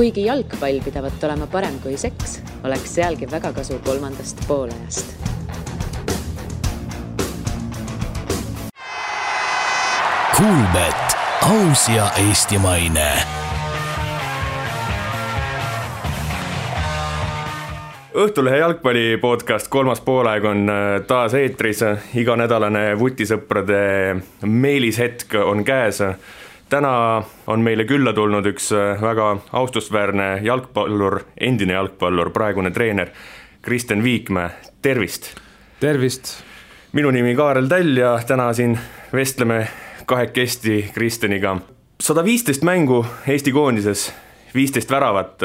kuigi jalgpall pidavat olema parem kui seks, oleks sealgi väga kasu kolmandast poolajast. Kuulmet, aus ja eestimaine Õhtulehe jalgpalli podcast Kolmas poolaeg on äh, taas eetris, iganädalane vutisõprade meelishetk on käes. Täna on meile külla tulnud üks äh, väga austusväärne jalgpallur, endine jalgpallur, praegune treener Kristjan Viikmäe, tervist! tervist! minu nimi Kaarel Täll ja täna siin vestleme kahekesti Kristjaniga. sada viisteist mängu Eesti koondises, viisteist väravat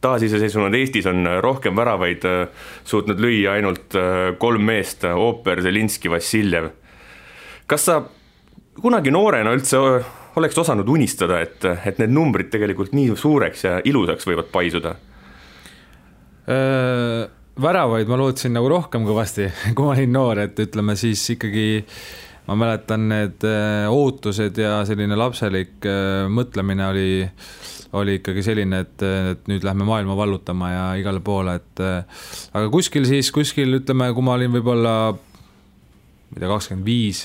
taasiseseisvunud Eestis on rohkem väravaid äh, suutnud lüüa ainult äh, kolm meest, Ooper, Zelinski, Vassiljev. kas sa kunagi noorena üldse oleks osanud unistada, et, et need numbrid tegelikult nii suureks ja ilusaks võivad paisuda? Äh, väravaid ma lootsin nagu rohkem kõvasti, kui ma olin noor, et ütleme siis ikkagi ma mäletan, need ootused ja selline lapselik mõtlemine oli oli ikkagi selline, et, et nüüd lähme maailma vallutama ja igale poole, et aga kuskil siis, kuskil ütleme, kui ma olin võib-olla, ma ei tea, kakskümmend viis,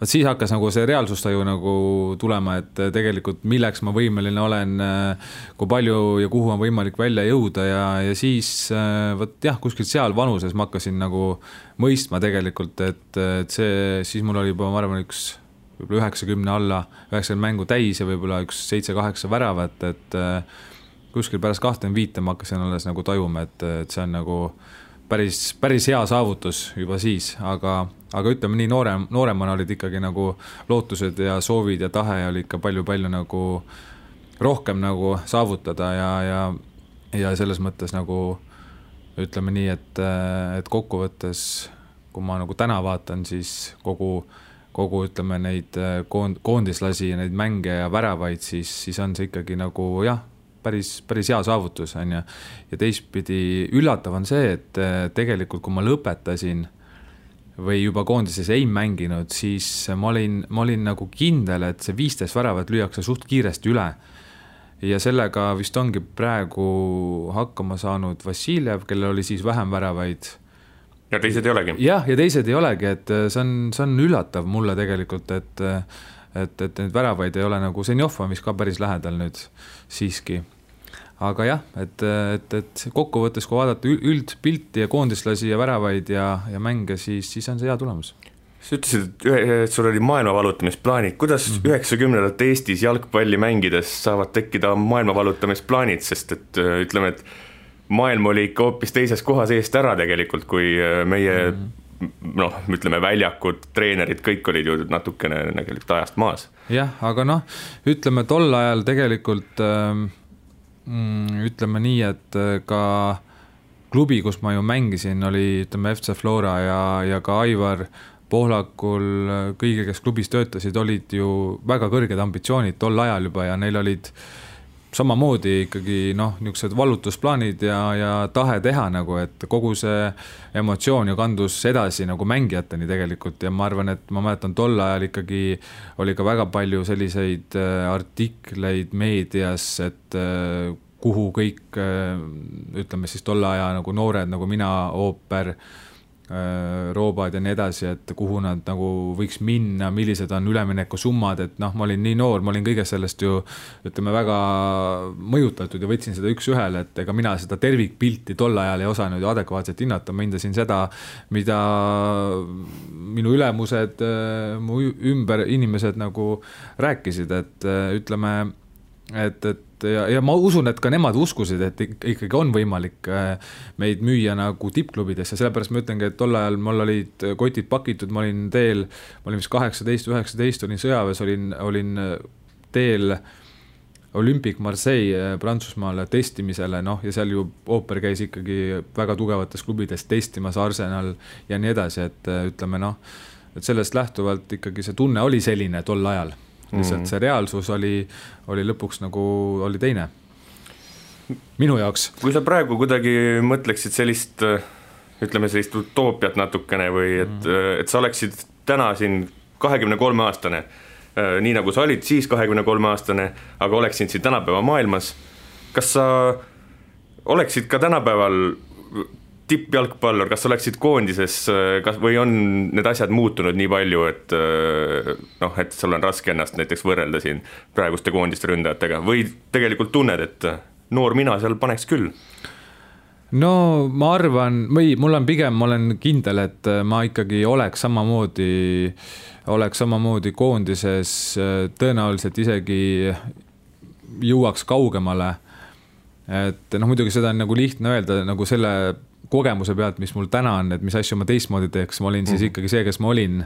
vot siis hakkas nagu see reaalsustaju nagu tulema, et tegelikult milleks ma võimeline olen, kui palju ja kuhu on võimalik välja jõuda ja, ja siis vot jah, kuskil seal vanuses ma hakkasin nagu mõistma tegelikult, et, et see, siis mul oli juba, ma arvan, üks võib-olla üheksakümne alla, üheksakümmend mängu täis ja võib-olla üks seitse-kaheksa väravat, et äh, kuskil pärast kahtekümmet viite ma hakkasin alles nagu tajuma, et, et see on nagu päris, päris hea saavutus juba siis, aga, aga ütleme nii, noorem, nooremana olid ikkagi nagu lootused ja soovid ja tahe oli ikka palju-palju nagu rohkem nagu saavutada ja, ja, ja selles mõttes nagu ütleme nii, et, et kokkuvõttes, kui ma nagu täna vaatan, siis kogu kogu ütleme neid koond-, koondislasi ja neid mänge ja väravaid, siis, siis on see ikkagi nagu jah, päris, päris hea saavutus, on ju. ja teistpidi üllatav on see, et äh, tegelikult, kui ma lõpetasin või juba koondises ei mänginud, siis ma olin, ma olin nagu kindel, et see viisteist väravat lüüakse suht kiiresti üle. ja sellega vist ongi praegu hakkama saanud Vassiljev, kellel oli siis vähem väravaid ja teised ei olegi? jah, ja teised ei olegi, et äh, see on, see on üllatav mulle tegelikult, et äh, et, et neid väravaid ei ole nagu, Zenjov on vist ka päris lähedal nüüd siiski. aga jah, et, et, et kokkuvõttes, kui vaadata üldpilti ja koondislasi ja väravaid ja, ja mänge, siis, siis on see hea tulemus sa ütlesid, et sul oli maailma vallutamisplaanid, kuidas mhm. üheksakümnendate mm -hmm. Eestis jalgpalli mängides saavad tekkida maailma vallutamisplaanid, sest et ütleme, et maailm oli ikka hoopis teises kohas eest ära tegelikult, kui meie mm -hmm. Noh, ütleme väljakud, treenerid, kõik olid ju natukene tegelikult ajast maas. jah, aga noh, ütleme tol ajal tegelikult ähm, mm, ütleme nii, et äh, ka klubi, kus ma ju mängisin, oli ütleme FC Flora ja, ja ka Aivar Pohlakul, äh, kõigil, kes klubis töötasid, olid ju väga kõrged ambitsioonid tol ajal juba ja neil olid äh, samamoodi ikkagi noh, niisugused vallutusplaanid ja, ja tahe teha nagu, et kogu see emotsioon ju kandus edasi nagu mängijateni tegelikult ja ma arvan, et ma mäletan, tol ajal ikkagi oli ka väga palju selliseid äh, artikleid meedias, et äh, kuhu kõik äh, ütleme siis tolle aja nagu noored nagu mina, ooper roobad ja nii edasi, et kuhu nad nagu võiks minna, millised on üleminekusummad, et noh, ma olin nii noor, ma olin kõigest sellest ju ütleme, väga mõjutatud ja võtsin seda üks-ühele, et ega mina seda tervikpilti tol ajal ei osanud ju adekvaatselt hinnata, ma hindasin seda, mida minu ülemused, äh, mu ümber inimesed nagu rääkisid, et äh, ütleme, et, et et ja, ja ma usun, et ka nemad uskusid, et ikkagi on võimalik äh, meid müüa nagu tippklubidesse, sellepärast ma ütlengi, et tol ajal mul olid kotid pakitud, ma olin teel, ma olin vist kaheksateist, üheksateist, olin sõjaväes, olin, olin äh, teel Olympic Marseille äh, Prantsusmaale testimisele, noh, ja seal ju ooper käis ikkagi väga tugevates klubides testimas, Arsenal ja nii edasi, et ütleme noh, et sellest lähtuvalt ikkagi see tunne oli selline tol ajal lihtsalt mm. see reaalsus oli, oli lõpuks nagu, oli teine. minu jaoks. kui sa praegu kuidagi mõtleksid sellist, ütleme sellist utoopiat natukene või et mm., et sa oleksid täna siin kahekümne kolme aastane, nii nagu sa olid siis kahekümne kolme aastane, aga oleksid siin tänapäeva maailmas kas sa oleksid ka tänapäeval tippjalgpallur, kas oleksid koondises, kas või on need asjad muutunud nii palju, et noh, et sul on raske ennast näiteks võrrelda siin praeguste koondiste ründajatega või tegelikult tunned, et noor mina seal paneks küll? no ma arvan, või mul on pigem, ma olen kindel, et ma ikkagi oleks samamoodi, oleks samamoodi koondises tõenäoliselt isegi jõuaks kaugemale. et noh, muidugi seda on nagu lihtne öelda nagu selle kogemuse pealt, mis mul täna on, et mis asju ma teistmoodi teeks, ma olin mm. siis mhm. ikkagi see, kes ma olin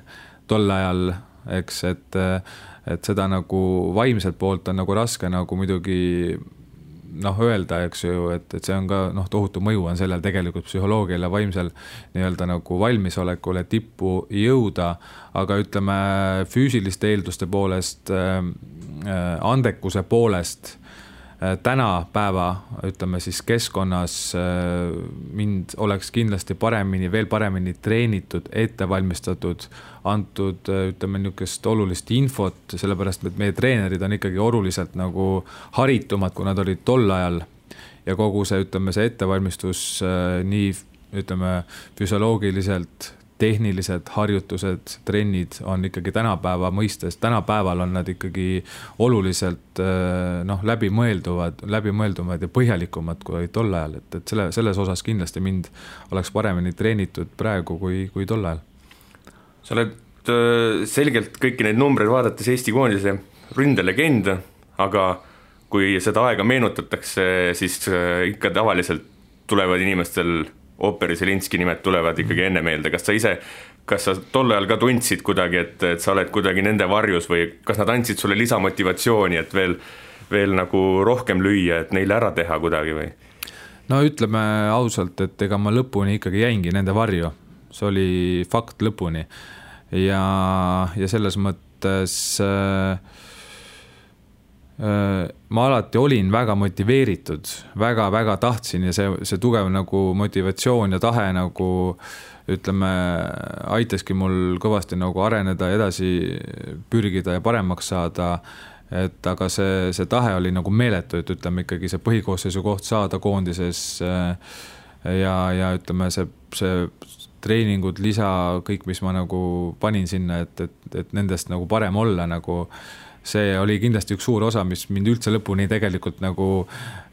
tol ajal, eks, et, et seda nagu vaimselt poolt on nagu raske nagu muidugi noh, öelda, eks ju, et, et see on ka noh, tohutu mõju on sellel tegelikult psühholoogial ja vaimsel nii-öelda nagu valmisolekul, et tippu jõuda. aga ütleme füüsiliste eelduste poolest äh,, andekuse poolest Äh, tänapäeva, ütleme siis keskkonnas äh, mind oleks kindlasti paremini, veel paremini treenitud, ette valmistatud, antud äh, ütleme niisugust olulist infot, sellepärast et meie treenerid on ikkagi oluliselt nagu haritumad, kui nad olid tol ajal. ja kogu see, ütleme, see ettevalmistus nii ütleme füsioloogiliselt, tehnilised harjutused, trennid on ikkagi tänapäeva mõistes, tänapäeval on nad ikkagi oluliselt äh, noh, läbimõelduvad, läbimõeldumad ja põhjalikumad kui tol ajal, et, et selle, selles osas kindlasti mind oleks paremini treenitud praegu kui, kui tol ajal. sa oled äh, selgelt kõiki neid numbreid vaadates Eesti koondise ründelegend, aga kui seda aega meenutatakse, siis äh, ikka tavaliselt tulevad inimestel ooperi Zelinski nimed tulevad ikkagi enne meelde, kas sa ise, kas sa tol ajal ka tundsid kuidagi, et, et sa oled kuidagi nende varjus või kas nad andsid sulle lisamotivatsiooni, et veel, veel nagu rohkem lüüa, et neile ära teha kuidagi või? no ütleme ausalt, et ega ma lõpuni ikkagi jäingi nende varju, see oli fakt lõpuni. Ja, ja selles mõttes äh, Äh, ma alati olin väga motiveeritud väga,, väga-väga tahtsin ja see, see tugev nagu motivatsioon ja tahe nagu ütleme, aitaski mul kõvasti nagu areneda, edasi pürgida ja paremaks saada. et aga see, see tahe oli nagu meeletu, et ütleme ikkagi see põhikoosseisu koht saada koondises. Äh, ja, ja ütleme, see, see treeningud, lisa, kõik, mis ma nagu panin sinna, et, et, et nendest nagu parem olla nagu see oli kindlasti üks suur osa, mis mind üldse lõpuni tegelikult nagu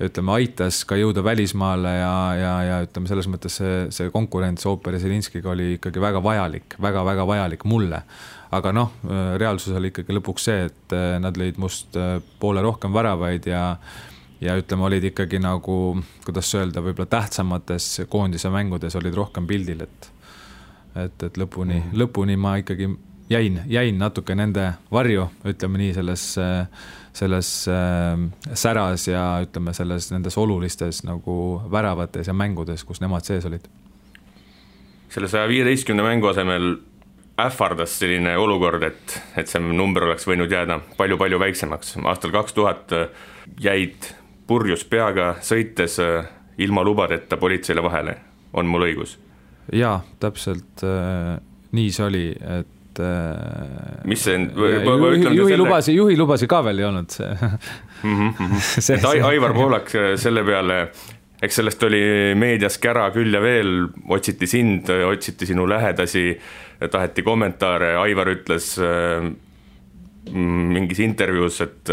ütleme, aitas ka jõuda välismaale ja, ja, ja ütleme, selles mõttes see, see konkurents ooperi Zelinskiga oli ikkagi väga vajalik väga,, väga-väga vajalik mulle. aga noh, reaalsus oli ikkagi lõpuks see, et eh, nad lõid must eh, poole rohkem väravaid ja ja ütleme, olid ikkagi nagu, kuidas öelda, võib-olla tähtsamates koondise mängudes olid rohkem pildil, et et, et lõpuni mm, -hmm. lõpuni ma ikkagi jäin, jäin natuke nende varju, ütleme nii, selles, selles äh, säras ja ütleme, selles, nendes olulistes nagu väravates ja mängudes, kus nemad sees olid. selle saja viieteistkümne mängu asemel ähvardas selline olukord, et, et see number oleks võinud jääda palju-palju väiksemaks, aastal kaks tuhat jäid purjus peaga sõites ilma lubadeta politseile vahele, on mul õigus? jaa, täpselt äh, nii see oli, et et. Äh, mis see, juhi, juhi lubasi, juhi lubasi ka veel ei olnud see mm. -hmm. see, et Aivar Poolak äh, selle peale, eks sellest oli meedias kära küll ja veel, otsiti sind, otsiti sinu lähedasi, taheti kommentaare, Aivar ütles äh, mingis intervjuus, et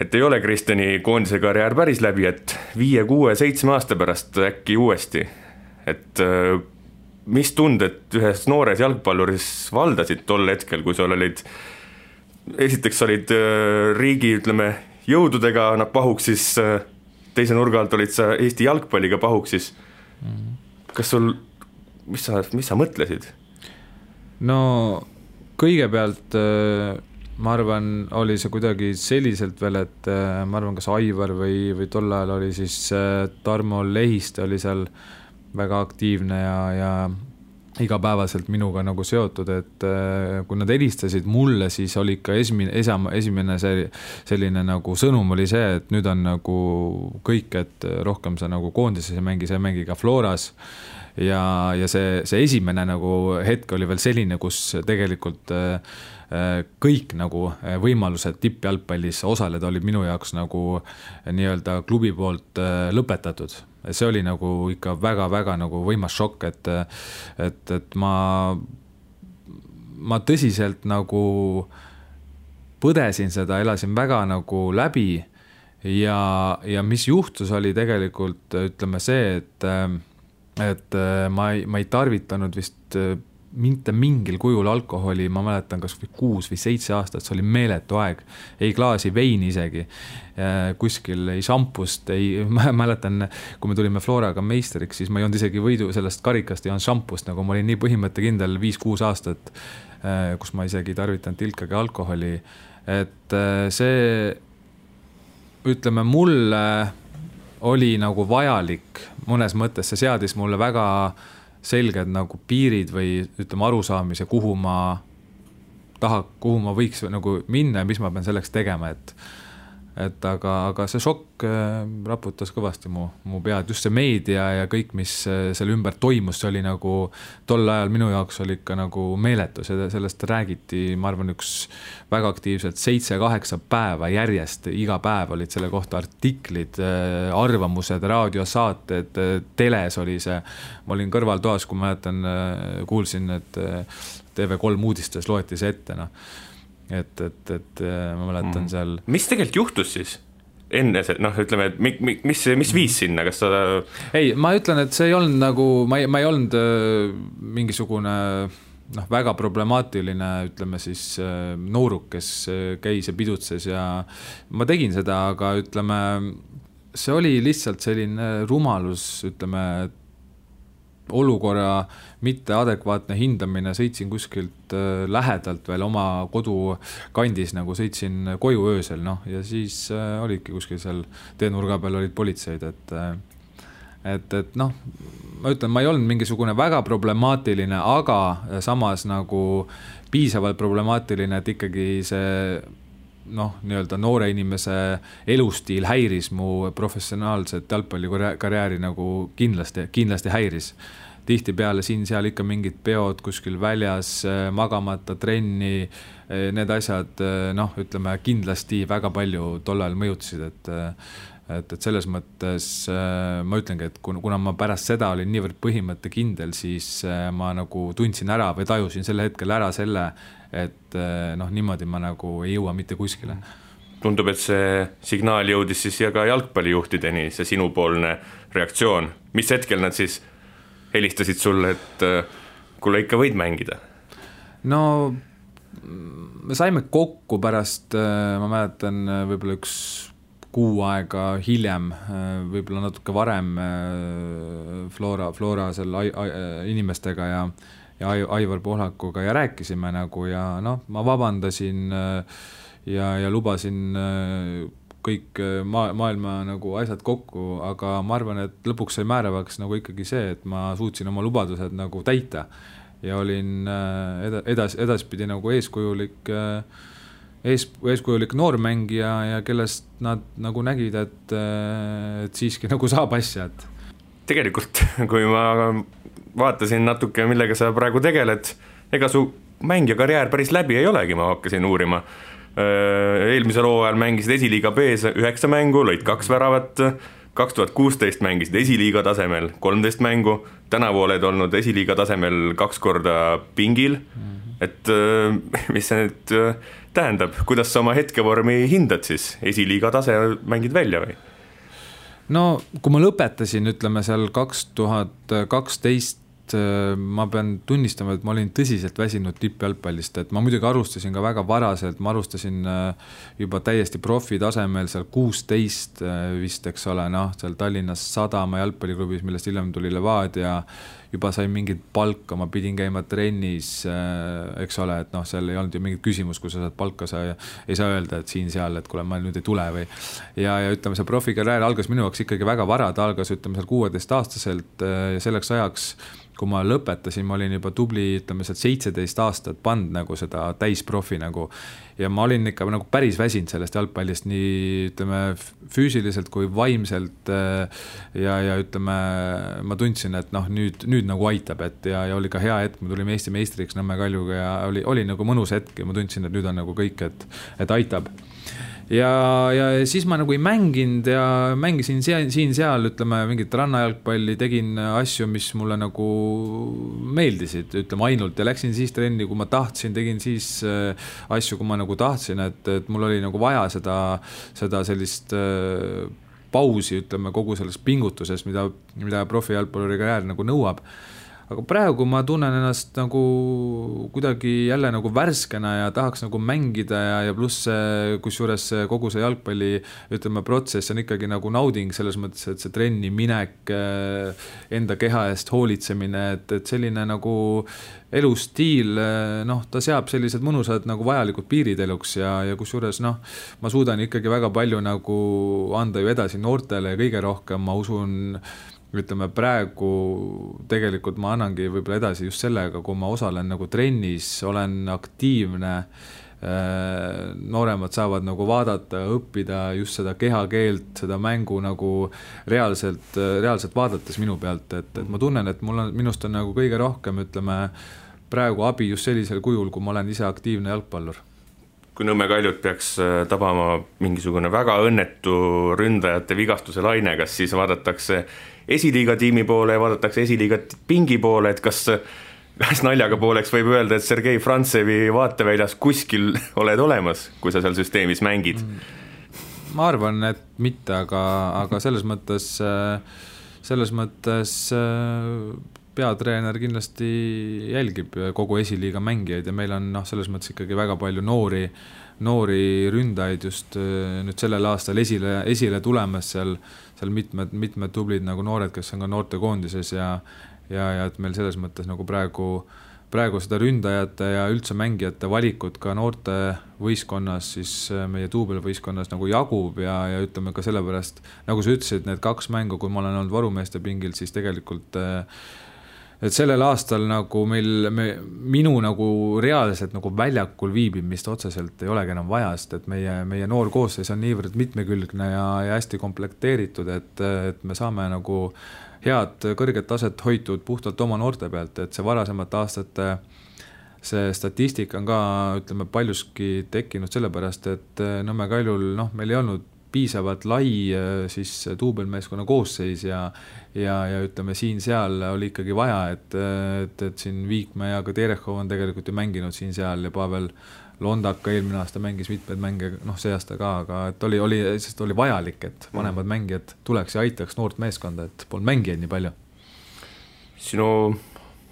et ei ole Kristjani koondise karjäär päris läbi, et viie, kuue, seitsme aasta pärast äkki uuesti, et mis tunded ühes noores jalgpalluris valdasid tol hetkel, kui sul olid, esiteks olid äh, riigi, ütleme, jõududega nad pahuksis, äh, teise nurga alt olid sa Eesti jalgpalliga pahuksis. kas sul, mis sa, mis sa mõtlesid? no kõigepealt äh, ma arvan, oli see kuidagi selliselt veel, et ma arvan, kas Aivar või, või tol ajal oli siis Tarmo Lehiste oli seal äh, väga aktiivne ja, ja igapäevaselt minuga nagu seotud, et äh, kui nad helistasid mulle, siis oli ikka esimene, esama, esimene see selline nagu sõnum oli see, et nüüd on nagu kõik, et rohkem sa nagu koondises ei mängi, sa ei mängi ka Floras. ja, ja see, see esimene nagu hetk oli veel selline, kus tegelikult äh, äh, kõik nagu võimalused tippjalgpallis osaleda olid minu jaoks nagu nii-öelda klubi poolt lõpetatud see oli nagu ikka väga-väga nagu võimas šokk, et, et, et ma, ma tõsiselt nagu põdesin seda, elasin väga nagu läbi ja, ja mis juhtus, oli tegelikult ütleme see, et, et ma ei, ma ei tarvitanud vist mitte mingil kujul alkoholi, ma mäletan, kas või kuus või seitse aastat, see oli meeletu aeg. ei klaasi veini isegi, äh, kuskil ei šampust, ei, ma mäletan, kui me tulime Floraga meistriks, siis ma ei olnud isegi võidu sellest karikast, ei olnud šampust, nagu ma olin nii põhimõttekindel viis-kuus aastat, äh, kus ma isegi ei tarvitanud tilkagi alkoholi. et äh, see, ütleme mulle oli nagu vajalik mõnes mõttes, see seadis mulle väga selged nagu piirid või ütleme, arusaamise, kuhu ma taha, kuhu ma võiks nagu minna ja mis ma pean selleks tegema, et et aga, aga see šokk äh, raputas kõvasti mu, mu pead, just see meedia ja kõik, mis äh, selle ümber toimus, see oli nagu tol ajal minu jaoks oli ikka nagu meeletu, sellest räägiti, ma arvan, üks väga aktiivselt seitse-kaheksa päeva järjest, iga päev olid selle kohta artiklid, äh, arvamused, raadiosaated, teles oli see. ma olin kõrvaltoas, kui mäletan, kuulsin, et TV3 uudistes loeti see ette, noh et, et, et äh, ma mäletan mm. seal. mis tegelikult juhtus siis? enne see, noh, ütleme, et mi, mi, mis, mis viis sinna, kas sa? ei, ma ütlen, et see ei olnud nagu, ma ei, ma ei olnud äh, mingisugune noh, väga problemaatiline, ütleme siis äh, nooruk, kes käis ja pidutses ja ma tegin seda, aga ütleme, see oli lihtsalt selline rumalus, ütleme, olukorra mitteadekvaatne hindamine, sõitsin kuskilt äh, lähedalt veel oma kodukandis nagu sõitsin koju öösel, noh, ja siis äh, olidki kuskil seal teenurga peal olid politseid, et äh, et, et noh, ma ütlen, ma ei olnud mingisugune väga problemaatiline, aga samas nagu piisavalt problemaatiline, et ikkagi see noh, nii-öelda noore inimese elustiil häiris mu professionaalset jalgpallikarjääri nagu kindlasti, kindlasti häiris. tihtipeale siin-seal ikka mingid peod kuskil väljas, magamata trenni, need asjad noh, ütleme kindlasti väga palju tol ajal mõjutasid, et et, et selles mõttes ma ütlengi, et kuna, kuna ma pärast seda olin niivõrd põhimõttekindel, siis ma nagu tundsin ära või tajusin sel hetkel ära selle, et noh, niimoodi ma nagu ei jõua mitte kuskile tundub, et see signaal jõudis siis ja ka jalgpallijuhtideni, see sinupoolne reaktsioon, mis hetkel nad siis helistasid sulle, et äh, kuule, ikka võid mängida? no me saime kokku pärast, äh, ma mäletan, võib-olla üks kuu aega hiljem, võib-olla natuke varem Flora, Flora seal inimestega ja ja Aivar Pohlakuga ja rääkisime nagu ja noh, ma vabandasin ja, ja lubasin kõik äh, maa, maailma nagu asjad kokku, aga ma arvan, et lõpuks sai määravaks nagu ikkagi see, et ma suutsin oma lubadused nagu täita. ja olin äh, eda-, edas-, edaspidi nagu eeskujulik, äh, ees, eeskujulik noormängija ja kellest nad nagu nägid, et, et siiski nagu saab asja, et. tegelikult, kui ma vaatasin natuke, millega sa praegu tegeled, ega su mängija karjäär päris läbi ei olegi, ma hakkasin uurima. Eelmisel hooajal mängisid esiliiga B-s üheksa mängu, lõid kaks väravat, kaks tuhat kuusteist mängisid esiliiga tasemel kolmteist mängu, tänavu oled olnud esiliiga tasemel kaks korda pingil, et äh, mis see nüüd äh, tähendab, kuidas sa oma hetkevormi hindad siis, esiliiga tase mängid välja või? no kui ma lõpetasin, ütleme seal kaks tuhat kaksteist Äh, ma pean tunnistama, et ma olin tõsiselt väsinud tippjalgpallist, et ma muidugi alustasin ka väga varaselt, ma alustasin äh, juba täiesti profi tasemel seal kuusteist äh, vist, eks ole, noh, seal Tallinnas Sadama jalgpalliklubis, millest hiljem tuli Levadia juba sain mingit palka, ma pidin käima trennis, eks ole, et noh, seal ei olnud ju mingit küsimust, kui sa saad palka, sa ei saa öelda, et siin-seal, et kuule, ma nüüd ei tule või. ja, ja ütleme, see profikarjäär algas minu jaoks ikkagi väga vara, ta algas, ütleme seal kuueteistaastaselt ja selleks ajaks kui ma lõpetasin, ma olin juba tubli, ütleme sealt seitseteist aastat pannud nagu seda täisprofi nagu. ja ma olin ikka nagu päris väsinud sellest jalgpallist nii ütleme füüsiliselt kui vaimselt. Äh, ja, ja ütleme, ma tundsin, et noh, nüüd, nüüd nagu aitab, et ja, ja oli ka hea hetk, me tulime Eesti meistriks Nõmme Kaljuga ja oli, oli nagu mõnus hetk ja ma tundsin, et nüüd on nagu kõik, et, et aitab ja, ja siis ma nagu ei mänginud ja mängisin siin-seal, ütleme mingit rannajalgpalli, tegin asju, mis mulle nagu meeldisid, ütleme ainult ja läksin siis trenni, kui ma tahtsin, tegin siis äh, asju, kui ma nagu tahtsin, et, et mul oli nagu vaja seda, seda sellist äh, pausi, ütleme kogu selles pingutuses, mida, mida profijalgpalluri karjäär nagu nõuab aga praegu ma tunnen ennast nagu kuidagi jälle nagu värskena ja tahaks nagu mängida ja, ja pluss kusjuures kogu see jalgpalli ütleme, protsess on ikkagi nagu nauding selles mõttes, et see trenni minek, enda keha eest hoolitsemine, et, et selline nagu elustiil, noh, ta seab sellised mõnusad nagu vajalikud piirid eluks ja, ja kusjuures noh, ma suudan ikkagi väga palju nagu anda ju edasi noortele kõige rohkem ma usun ütleme praegu tegelikult ma annangi võib-olla edasi just sellega, kui ma osalen nagu trennis, olen aktiivne äh, nooremad saavad nagu vaadata, õppida just seda kehakeelt, seda mängu nagu reaalselt, reaalselt vaadates minu pealt, et, et ma tunnen, et mul on, minust on nagu kõige rohkem, ütleme, praegu abi just sellisel kujul, kui ma olen ise aktiivne jalgpallur kui Nõmme Kaljut peaks äh, tabama mingisugune väga õnnetu ründajate vigastuse laine, kas siis vaadatakse esiliiga tiimi poole ja vaadatakse esiliiga pingi poole, et kas kas naljaga pooleks võib öelda, et Sergei Frantsevi vaateväljas kuskil oled olemas, kui sa seal süsteemis mängid? ma arvan, et mitte, aga, aga selles mõttes, selles mõttes peatreener kindlasti jälgib kogu esiliiga mängijaid ja meil on noh, selles mõttes ikkagi väga palju noori, noori ründajaid just äh, nüüd sellel aastal esile, esile tulemas seal, seal mitmed, mitmed tublid nagu noored, kes on ka noortekoondises ja, ja, ja et meil selles mõttes nagu praegu, praegu seda ründajate ja üldse mängijate valikut ka noortevõistkonnas, siis äh, meie duubelvõistkonnas nagu jagub ja, ja ütleme ka sellepärast, nagu sa ütlesid, need kaks mängu, kui ma olen olnud varumeeste pingil, siis tegelikult äh, et sellel aastal nagu meil, me, minu nagu reaalselt nagu väljakul viibimist otseselt ei olegi enam vaja, sest et meie, meie noor koosseis on niivõrd mitmekülgne ja, ja hästi komplekteeritud, et, et me saame nagu head kõrget taset hoitud puhtalt oma noorte pealt, et see varasemate aastate see statistika on ka, ütleme, paljuski tekkinud sellepärast, et Nõmme Kaljul noh, meil ei olnud piisavalt lai äh, siis duubelmeeskonna koosseis ja ja, ja ütleme, siin-seal oli ikkagi vaja, et, et, et siin Viikmäe ja ka Terehov on tegelikult ju mänginud siin-seal ja Pavel Londak ka eelmine aasta mängis mitmeid mänge, noh, see aasta ka, aga et oli, oli, sest oli vajalik, et vanemad mm. mängijad tuleks ja aitaks noort meeskonda, et polnud mängijaid nii palju. sinu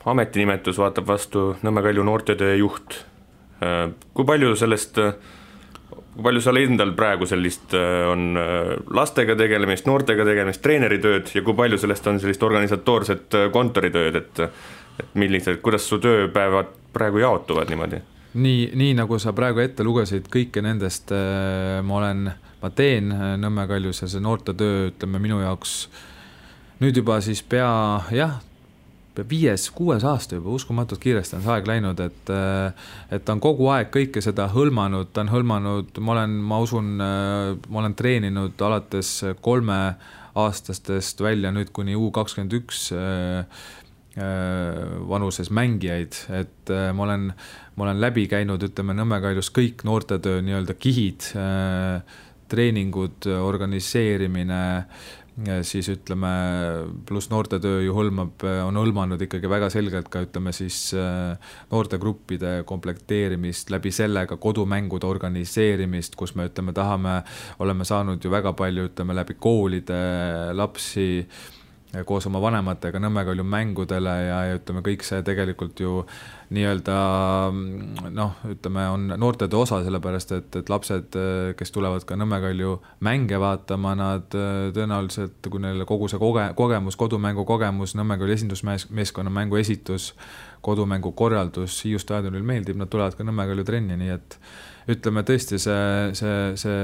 ametinimetus vaatab vastu Nõmme Kalju noortetöö juht. Äh, kui palju sellest äh, kui palju sul endal praegu sellist äh, on äh, lastega tegelemist, noortega tegelemist, treeneritööd ja kui palju sellest on sellist organisatoorset äh, kontoritööd, et et millised, kuidas su tööpäevad praegu jaotuvad niimoodi? nii, nii nagu sa praegu ette lugesid, kõike nendest ma olen, ma teen Nõmme Kaljus ja see noortetöö, ütleme minu jaoks nüüd juba siis pea jah, viies, kuues aasta juba, uskumatult kiiresti on see aeg läinud, et et ta on kogu aeg kõike seda hõlmanud, ta on hõlmanud, ma olen, ma usun, ma olen treeninud alates kolmeaastastest välja nüüd kuni U kakskümmend üks vanuses mängijaid, et ma olen, ma olen läbi käinud, ütleme Nõmme Kaljus kõik noortetöö nii-öelda kihid, treeningud, organiseerimine siis ütleme, pluss noortetöö ju hõlmab, on hõlmanud ikkagi väga selgelt ka ütleme siis äh, noortegruppide komplekteerimist, läbi selle ka kodumängude organiseerimist, kus me ütleme, tahame, oleme saanud ju väga palju, ütleme läbi koolide lapsi koos oma vanematega Nõmme Kalju mängudele ja, ja ütleme, kõik see tegelikult ju nii-öelda noh, ütleme, on noortetöö osa, sellepärast et, et lapsed, kes tulevad ka Nõmme Kalju mänge vaatama, nad tõenäoliselt, kui neil kogu see koge-, kogemus, kodumängu kogemus, Nõmme Kalju esindusmeeskonna mängu esitus, kodumängu korraldus Hiiu staadionil meeldib, nad tulevad ka Nõmme Kalju trenni, nii et ütleme tõesti see, see, see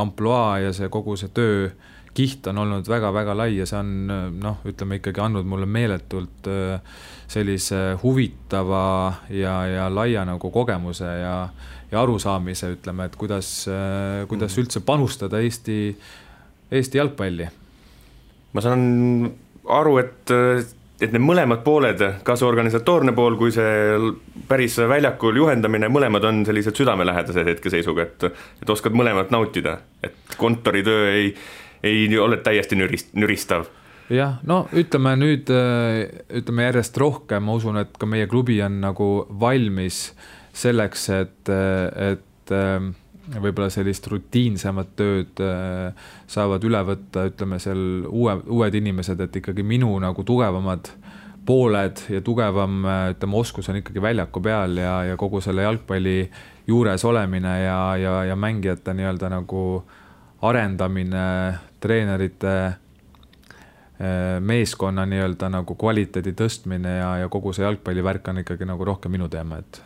ampluaa ja see kogu see töö kiht on olnud väga-väga lai ja see on noh, ütleme ikkagi andnud mulle meeletult äh, sellise huvitava ja, ja laia nagu kogemuse ja, ja arusaamise, ütleme, et kuidas, äh, kuidas mhm. üldse panustada Eesti, Eesti jalgpalli. ma saan aru, et, et need mõlemad pooled, ka see organisatoorne pool kui see päris väljakul juhendamine, mõlemad on sellised südamelähedased hetkeseisuga, et et oskad mõlemat nautida, et kontoritöö ei ei ole täiesti nürist, nüristav. Jah, no ütleme nüüd, äh, ütleme järjest rohkem, ma usun, et ka meie klubi on nagu valmis selleks, et, et äh, võib-olla sellist rutiinsemat tööd äh, saavad üle võtta, ütleme seal uue, uued inimesed, et ikkagi minu nagu tugevamad pooled ja tugevam, ütleme, oskus on ikkagi väljaku peal ja, ja kogu selle jalgpalli juures olemine ja, ja, ja mängijate nii-öelda nagu arendamine, treenerite eh, meeskonna nii-öelda nagu kvaliteedi tõstmine ja, ja kogu see jalgpallivärk on ikkagi nagu rohkem minu teema, et.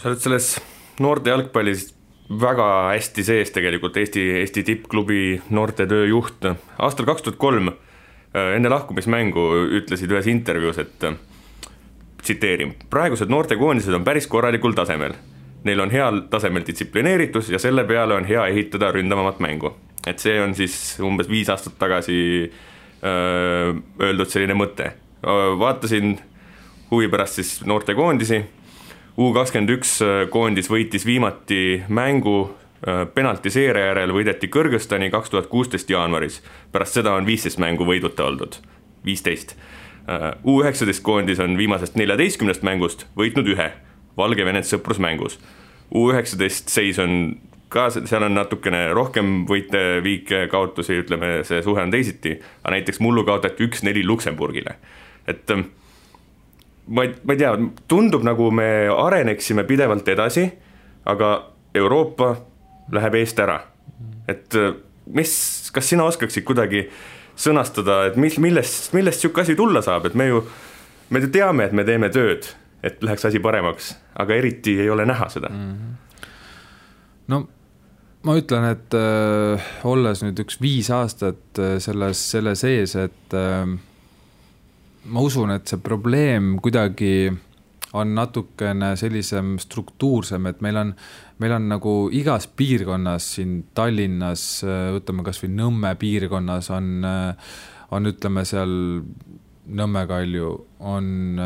sa oled selles noorte jalgpallis väga hästi sees tegelikult Eesti, Eesti tippklubi noortetöö juht. aastal kaks tuhat kolm eh, enne lahkumismängu ütlesid ühes intervjuus, et tsiteerin, praegused noortekoondised on päris korralikul tasemel. Neil on heal tasemel distsiplineeritus ja selle peale on hea ehitada ründavamat mängu et see on siis umbes viis aastat tagasi öö, öeldud selline mõte. vaatasin huvi pärast siis noortekoondisi, U kakskümmend üks koondis võitis viimati mängu penaltiseeria järel võideti Kõrgõzstani kaks tuhat kuusteist jaanuaris. pärast seda on viisteist mängu võiduta oldud, viisteist. U üheksateist koondis on viimasest neljateistkümnest mängust võitnud ühe, Valgevenet sõprusmängus. U üheksateist seis on ka seal on natukene rohkem võite, viike, kaotusi, ütleme, see suhe on teisiti, aga näiteks mullu kaotati üks-neli Luksemburgile, et ähm, ma ei, ma ei tea, tundub nagu me areneksime pidevalt edasi, aga Euroopa läheb eest ära. et äh, mis, kas sina oskaksid kuidagi sõnastada, et mis, millest, millest niisugune asi tulla saab, et me ju, me ju teame, et me teeme tööd, et läheks asi paremaks, aga eriti ei ole näha seda mm. -hmm. no ma ütlen, et äh, olles nüüd üks viis aastat äh, selles, selle sees, et äh, ma usun, et see probleem kuidagi on natukene sellisem struktuursem, et meil on, meil on nagu igas piirkonnas siin Tallinnas, äh, võtame kasvõi Nõmme piirkonnas on, äh, on ütleme seal Nõmme Kalju, on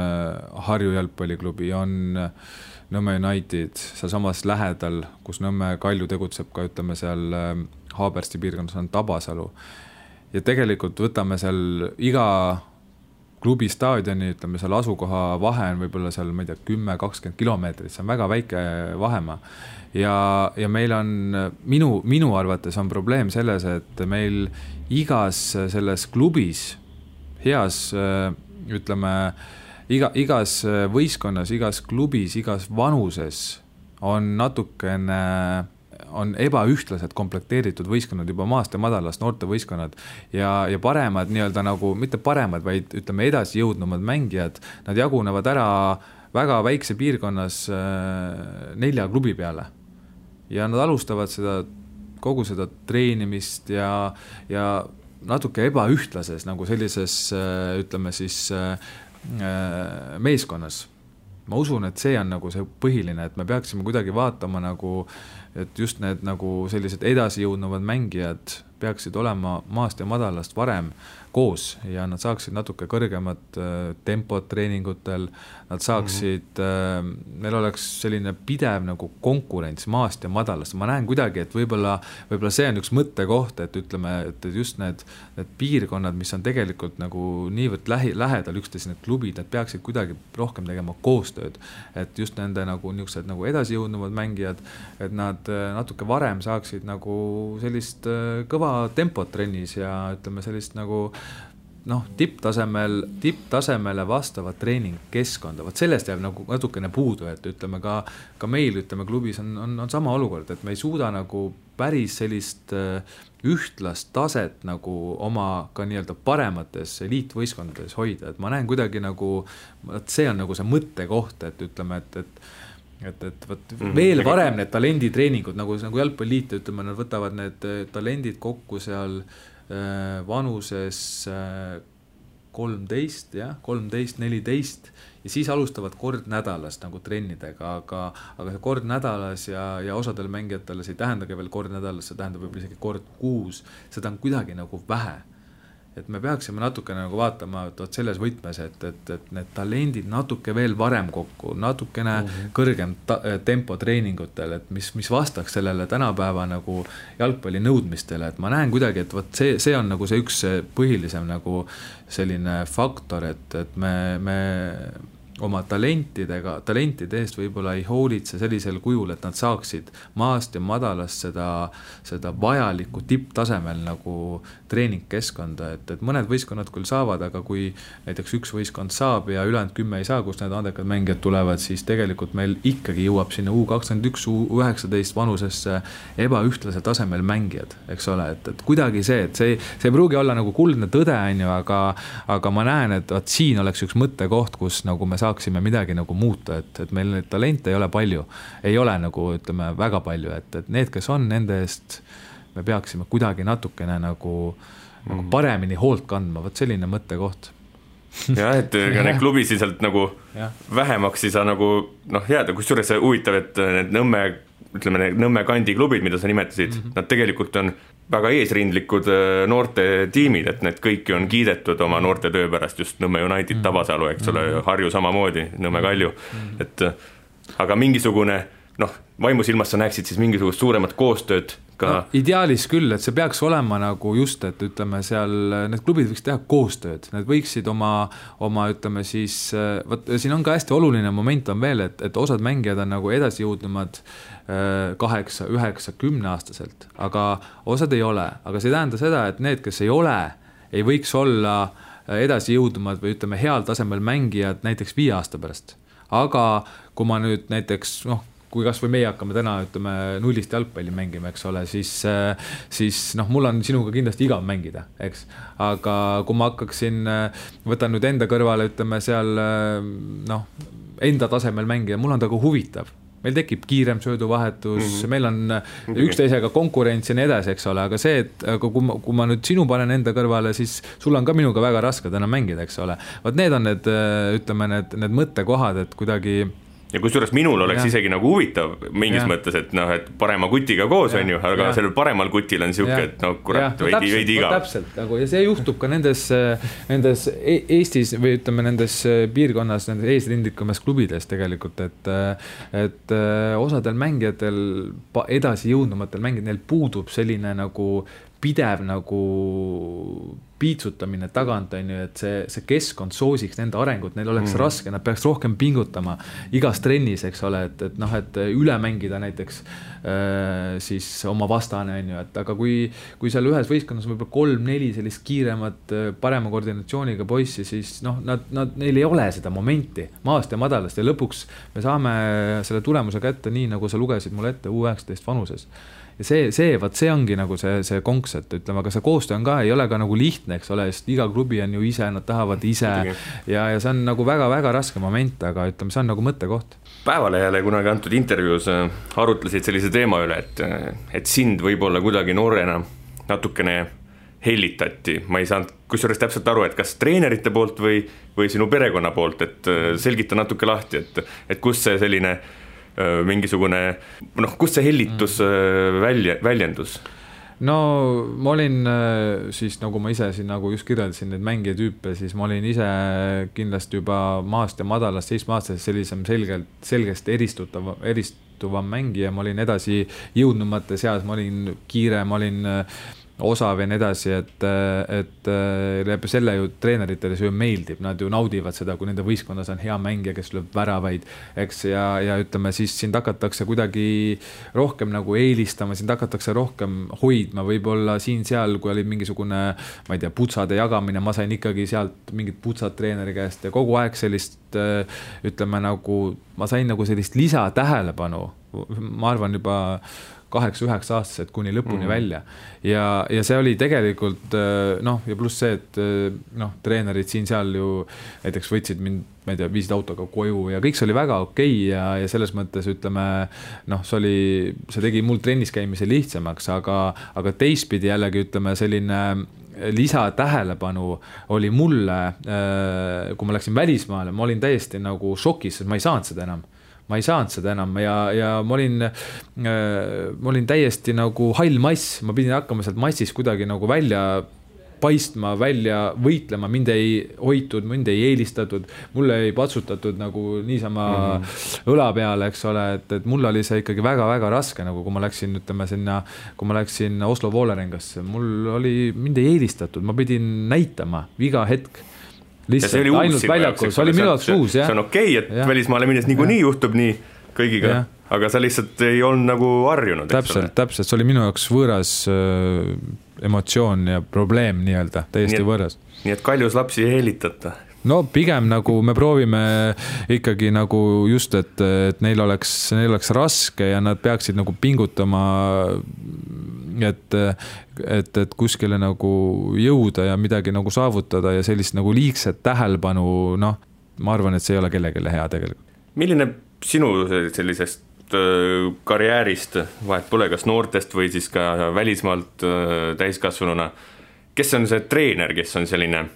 Harju jalgpalliklubi, on äh, Nõmme United, sealsamas lähedal, kus Nõmme Kalju tegutseb ka ütleme seal ähm, Haabersti piirkonnas on Tabasalu. ja tegelikult võtame seal iga klubi staadioni, ütleme seal asukoha vahe on võib-olla seal, ma ei tea, kümme, kakskümmend kilomeetrit, see on väga väike vahemaa. ja, ja meil on, minu, minu arvates on probleem selles, et meil igas selles klubis, heas ütleme iga, igas äh, võistkonnas, igas klubis, igas vanuses on natukene, on ebaühtlaselt komplekteeritud võistkonnad juba maast ja madalast, noortevõistkonnad. ja, ja paremad nii-öelda nagu, mitte paremad, vaid ütleme, edasijõudnumad mängijad, nad jagunevad ära väga väikse piirkonnas äh, nelja klubi peale. ja nad alustavad seda, kogu seda treenimist ja, ja natuke ebaühtlases nagu sellises äh, ütleme siis Äh, meeskonnas. ma usun, et see on nagu see põhiline, et me peaksime kuidagi vaatama nagu, et just need nagu sellised edasijõudnuvad mängijad peaksid olema maast ja madalast varem koos ja nad saaksid natuke kõrgemat äh, tempot treeningutel. Nad saaksid mm, -hmm. meil oleks selline pidev nagu konkurents maast ja madalast, ma näen kuidagi, et võib-olla, võib-olla see on üks mõttekoht, et ütleme, et just need, need piirkonnad, mis on tegelikult nagu niivõrd lähi, lähedal üksteise, need klubid, need peaksid kuidagi rohkem tegema koostööd. et just nende nagu niisugused nagu edasijõudnuvad mängijad, et nad äh, natuke varem saaksid nagu sellist kõva ebatempot trennis ja ütleme sellist nagu noh, tipptasemel, tipptasemele vastavat treeningkeskkonda, vot sellest jääb nagu natukene puudu, et ütleme ka, ka meil, ütleme klubis on, on, on sama olukord, et me ei suuda nagu päris sellist äh, ühtlast taset nagu oma ka nii-öelda paremates eliitvõistkondades hoida, et ma näen kuidagi nagu, vot see on nagu see mõttekoht, et ütleme, et, et et, et vot mm -hmm. veel varem need talenditreeningud nagu, nagu jalgpalliliit, ütleme, nad võtavad need äh, talendid kokku seal äh, vanuses äh, kolmteist, jah, kolmteist, neliteist. Ja siis alustavad kord nädalas nagu trennidega, aga, aga see kord nädalas ja, ja osadele mängijatele see ei tähendagi veel kord nädalas, see tähendab võib-olla isegi kord kuus, seda on kuidagi nagu vähe et me peaksime natukene nagu vaatama, et vot selles võtmes, et, et, et need talendid natuke veel varem kokku, natukene mm -hmm. kõrgem ta, tempo treeningutel, et mis, mis vastaks sellele tänapäeva nagu jalgpalli nõudmistele, et ma näen kuidagi, et vot see, see on nagu see üks põhilisem nagu selline faktor, et, et me, me oma talentidega, talentide eest võib-olla ei hoolitse sellisel kujul, et nad saaksid maast ja madalast seda, seda vajalikku tipptasemel nagu treeningkeskkonda, et, et mõned võistkonnad küll saavad, aga kui näiteks üks võistkond saab ja ülejäänud kümme ei saa, kust need andekad mängijad tulevad, siis tegelikult meil ikkagi jõuab sinna U kakskümmend üks, U üheksateist vanusesse ebaühtlasel tasemel mängijad, eks ole, et, et kuidagi see, et see, see ei pruugi olla nagu kuldne tõde, on ju, aga, aga ma näen, et vot siin oleks üks mõttekoht, kus nagu me saame saaksime midagi nagu muuta, et, et meil neid talente ei ole palju. ei ole nagu ütleme väga palju, et, et need, kes on, nende eest me peaksime kuidagi natukene nagu mm., nagu paremini hoolt kandma, vot selline mõttekoht jah, et ega neid klubisid sealt nagu ja. vähemaks ei saa nagu noh, jääda, kusjuures huvitav, et need Nõmme, ütleme need Nõmme kandi klubid, mida sa nimetasid mm, -hmm. nad tegelikult on väga eesrindlikud äh, noortetiimid, et need kõiki on kiidetud oma noorte töö pärast, just Nõmme United, mm. Tabasalu, eks ole, mm. Harju samamoodi, Nõmme Kalju, mm. et äh, aga mingisugune noh, vaimusilmas sa näeksid siis mingisugust suuremat koostööd ka no,. ideaalis küll, et see peaks olema nagu just, et ütleme seal need klubid võiks teha koostööd, need võiksid oma, oma ütleme siis, äh, vot siin on ka hästi oluline moment on veel, et, et osad mängijad on nagu edasijõudnumad Äh, kaheksa, üheksa, kümneaastaselt, aga osad ei ole, aga see ei tähenda seda, et need, kes ei ole, ei võiks olla äh, edasijõudumad või ütleme, heal tasemel mängijad näiteks viie aasta pärast. aga kui ma nüüd näiteks noh, kui kasvõi meie hakkame täna, ütleme, nullist jalgpalli mängima, eks ole, siis, äh, siis noh, mul on sinuga kindlasti igav mängida, eks. aga kui ma hakkaksin, võtan nüüd enda kõrvale, ütleme seal noh, enda tasemel mängida, mul on temaga huvitav meil tekib kiirem sööduvahetus mm, -hmm. meil on okay. üksteisega konkurents ja nii edasi, eks ole, aga see, et aga kui ma, kui ma nüüd sinu panen enda kõrvale, siis sul on ka minuga väga raske täna mängida, eks ole. vot need on need, ütleme, need, need mõttekohad, et kuidagi ja kusjuures minul oleks ja. isegi nagu huvitav mingis ja. mõttes, et noh, et parema kutiga koos on ju, aga ja. sellel paremal kutil on sihuke, et no kurat, veidi, veidi igav. täpselt nagu ja see juhtub ka nendes, nendes e Eestis või ütleme, nendes piirkonnas, nendes eesrindlikumas klubides tegelikult, et. et osadel mängijatel, edasijõudnumatel mängijatel, puudub selline nagu pidev nagu piitsutamine tagant, on ju, et see, see keskkond soosiks nende arengut, neil oleks mm. raske, nad peaks rohkem pingutama igas trennis, eks ole, et, et noh, et üle mängida näiteks äh, siis oma vastane, on ju, et aga kui, kui seal ühes võistkonnas on võib-olla kolm-neli sellist kiiremat, äh, parema koordinatsiooniga poissi, siis noh, nad, nad, neil ei ole seda momenti maast ja madalast ja lõpuks me saame selle tulemuse kätte nii, nagu sa lugesid mulle ette U üheksateist vanuses ja see, see, vot see ongi nagu see, see konks, et ütleme, aga see koostöö on ka, ei ole ka nagu lihtne, eks ole, sest iga klubi on ju ise, nad tahavad ise ja, ja see on nagu väga-väga raske moment, aga ütleme, see on nagu mõttekoht. päevalehele kunagi antud intervjuus äh, arutlesid sellise teema üle, et, äh, et sind võib-olla kuidagi noorena natukene hellitati, ma ei saanud kusjuures täpselt aru, et kas treenerite poolt või, või sinu perekonna poolt, et äh, selgita natuke lahti, et, et kust see selline mingisugune noh, kust see hellitus mm. välja, väljendus? No ma olin äh, siis, nagu ma ise siin nagu just kirjeldasin neid mängijatüüpe, siis ma olin ise kindlasti juba maast ja madalast seitsmeaastases sellisem selgelt, selgesti eristutav, eristuvam mängija, ma olin edasi jõudnumate seas, ma olin kiire, ma olin osav ja nii edasi, et, et läbi selle ju treeneritele see ju meeldib, nad ju naudivad seda, kui nende võistkonnas on hea mängija, kes lööb väravaid, eks, ja, ja ütleme siis sind hakatakse kuidagi rohkem nagu eelistama, sind hakatakse rohkem hoidma, võib-olla siin-seal, kui oli mingisugune, ma ei tea, putsade jagamine, ma sain ikkagi sealt mingit putsat treeneri käest ja kogu aeg sellist ütleme nagu, ma sain nagu sellist lisatähelepanu, ma arvan juba kaheksa-üheksa-aastased kuni lõpuni mm. välja. ja, ja see oli tegelikult äh, noh, ja pluss see, et äh, noh, treenerid siin-seal ju näiteks võtsid mind, ma ei tea, viisid autoga koju ja kõik see oli väga okei okay ja, ja selles mõttes ütleme noh, see oli, see tegi mul trennis käimise lihtsamaks, aga, aga teistpidi jällegi ütleme, selline lisatähelepanu oli mulle, äh, kui ma läksin välismaale, ma olin täiesti nagu šokis, sest ma ei saanud seda enam ma ei saanud seda enam ja, ja ma olin äh,, ma olin täiesti nagu hall mass, ma pidin hakkama sealt massist kuidagi nagu välja paistma, välja võitlema, mind ei hoitud, mind ei eelistatud, mulle ei patsutatud nagu niisama mm -hmm. õla peale, eks ole, et, et mul oli see ikkagi väga-väga raske, nagu kui ma läksin, ütleme sinna, kui ma läksin Oslo Vålerengasse, mul oli, mind ei eelistatud, ma pidin näitama iga hetk lihtsalt ainult väljakul, see oli minu jaoks uus, jah. see on okei okay,, et ja. välismaale minnes niikuinii juhtub nii kõigiga, aga sa lihtsalt ei olnud nagu harjunud. täpselt, täpselt, see oli minu jaoks võõras äh, emotsioon ja probleem nii-öelda, täiesti nii, võõras. nii et kaljus lapsi ei eelitata no pigem nagu me proovime ikkagi nagu just, et, et neil oleks, neil oleks raske ja nad peaksid nagu pingutama et, et, et kuskile nagu jõuda ja midagi nagu saavutada ja sellist nagu liigset tähelepanu, noh, ma arvan, et see ei ole kellelegi hea tegelikult. milline sinu sellisest karjäärist, vahet pole, kas noortest või siis ka välismaalt täiskasvanuna, kes on see treener, kes on selline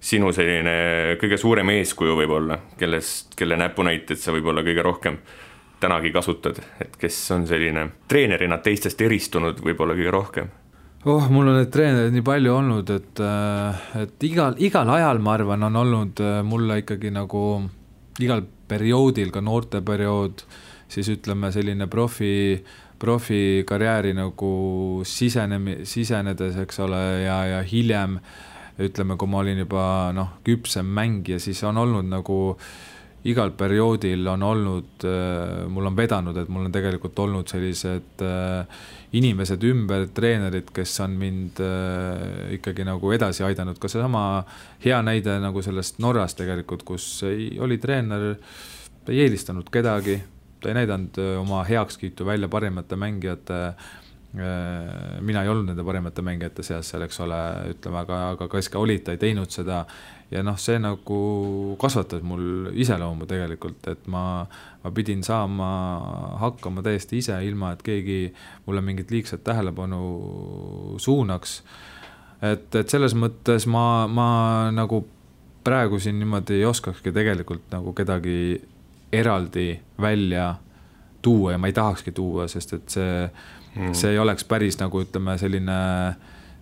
sinu selline kõige suurem eeskuju võib-olla, kellest, kelle näpunäiteid sa võib-olla kõige rohkem tänagi kasutad, et kes on selline treenerina teistest eristunud võib-olla kõige rohkem? oh, mul on neid treenereid nii palju olnud, et, äh, et igal, igal ajal, ma arvan, on olnud äh, mulle ikkagi nagu igal perioodil, ka noorteperiood, siis ütleme, selline profi, profikarjääri nagu sisenemi-, sisenedes, eks ole, ja, ja hiljem ütleme, kui ma olin juba noh, küpsem mängija, siis on olnud nagu äh, igal perioodil on olnud, äh, mul on vedanud, et mul on tegelikult olnud sellised äh, inimesed ümber, treenerid, kes on mind äh, ikkagi nagu edasi aidanud, ka seesama hea näide nagu sellest Norrast tegelikult, kus ei, oli treener, ta ei eelistanud kedagi, ta ei näidanud oma heakskiitu välja parimate mängijate mina ei olnud nende parimate mängijate seas seal, eks ole, ütleme, aga, aga kes ka olid, ta ei teinud seda ja noh, see nagu kasvatas mul iseloomu tegelikult, et ma, ma pidin saama hakkama täiesti ise, ilma et keegi mulle mingit liigset tähelepanu suunaks. et, et selles mõttes ma, ma nagu praegu siin niimoodi ei oskakski tegelikult nagu kedagi eraldi välja tuua ja ma ei tahakski tuua, sest et see mm., see ei oleks päris nagu ütleme, selline,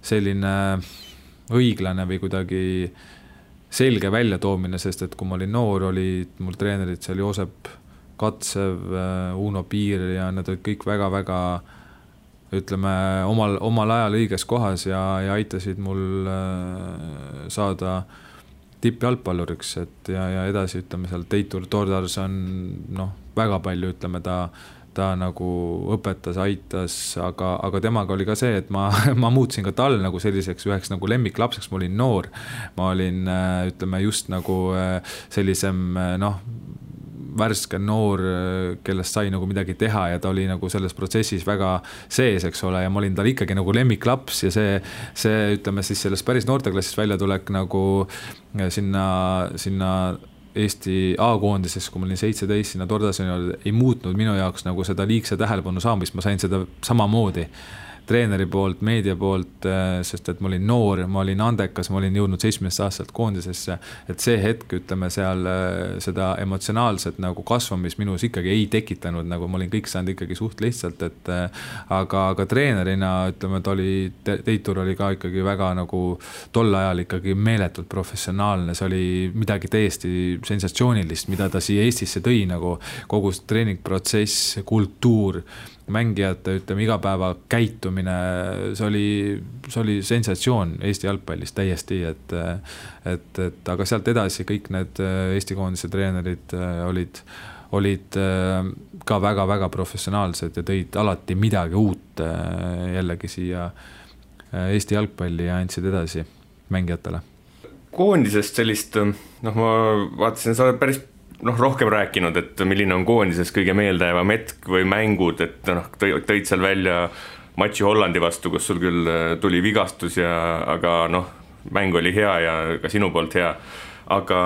selline õiglane või kuidagi selge väljatoomine, sest et kui ma olin noor, olid mul treenerid seal Joosep Katsev, äh, Uno Piir ja nad olid kõik väga-väga ütleme, omal, omal ajal õiges kohas ja, ja aitasid mul äh, saada tippjalgpalluriks, et ja, ja edasi ütleme seal Teitur Tordars on noh, väga palju, ütleme ta ta nagu õpetas, aitas, aga, aga temaga oli ka see, et ma, ma muutsin ka tal nagu selliseks üheks nagu lemmiklapseks, ma olin noor. ma olin, äh, ütleme just nagu äh, sellisem äh, noh, värske noor, kellest sai nagu midagi teha ja ta oli nagu selles protsessis väga sees, eks ole, ja ma olin tal ikkagi nagu lemmiklaps ja see, see ütleme siis sellest päris noorteklassist väljatulek nagu sinna, sinna Eesti A-koondises, kui ma olin seitseteist sinna Tordaseni, ei muutnud minu jaoks nagu seda liigse tähelepanu saamist, ma sain seda samamoodi treeneri poolt, meedia poolt, äh, sest et ma olin noor, ma olin andekas, ma olin jõudnud seitsmeteistaastaselt koondisesse. et see hetk, ütleme seal äh, seda emotsionaalset nagu kasvamist minus ikkagi ei tekitanud, nagu ma olin kõik saanud ikkagi suht lihtsalt, et. Äh, aga, aga treenerina ütleme, ta oli, Teitur oli ka ikkagi väga nagu tol ajal ikkagi meeletult professionaalne, see oli midagi täiesti sensatsioonilist, mida ta siia Eestisse tõi nagu kogu treeningprotsess, kultuur mängijate, ütleme, igapäevakäitumine, see oli, see oli sensatsioon Eesti jalgpallis täiesti, et, et, et aga sealt edasi kõik need Eesti koondise treenerid olid, olid ka väga-väga professionaalsed ja tõid alati midagi uut jällegi siia Eesti jalgpalli ja andsid edasi mängijatele. koondisest sellist, noh, ma vaatasin, sa oled päris noh, rohkem rääkinud, et milline on koondises kõige meeldejäävam hetk või mängud, et noh, tõid seal välja matši Hollandi vastu, kus sul küll äh, tuli vigastus ja, aga noh, mäng oli hea ja ka sinu poolt hea. aga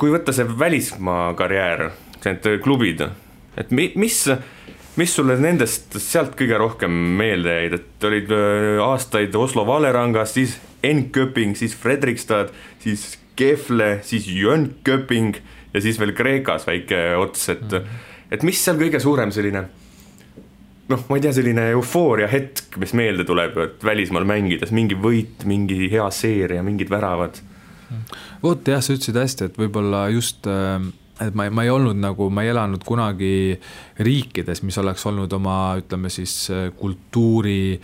kui võtta see välismaa karjäär, need klubid, et mi-, mis, mis sulle nendest sealt kõige rohkem meelde jäid, et olid äh, aastaid Oslo Valerangas, siis Enköping, siis Fredrikstad, siis Kefle, siis Jönköping ja siis veel Kreekas väike ots, et mm, -hmm. et mis seal kõige suurem selline noh, ma ei tea, selline eufooria hetk, mis meelde tuleb, et välismaal mängides mingi võit, mingi hea seeria, mingid väravad. vot jah, sa ütlesid hästi, et võib-olla just äh, et ma, ma ei olnud nagu, ma ei elanud kunagi riikides, mis oleks olnud oma, ütleme siis kultuuri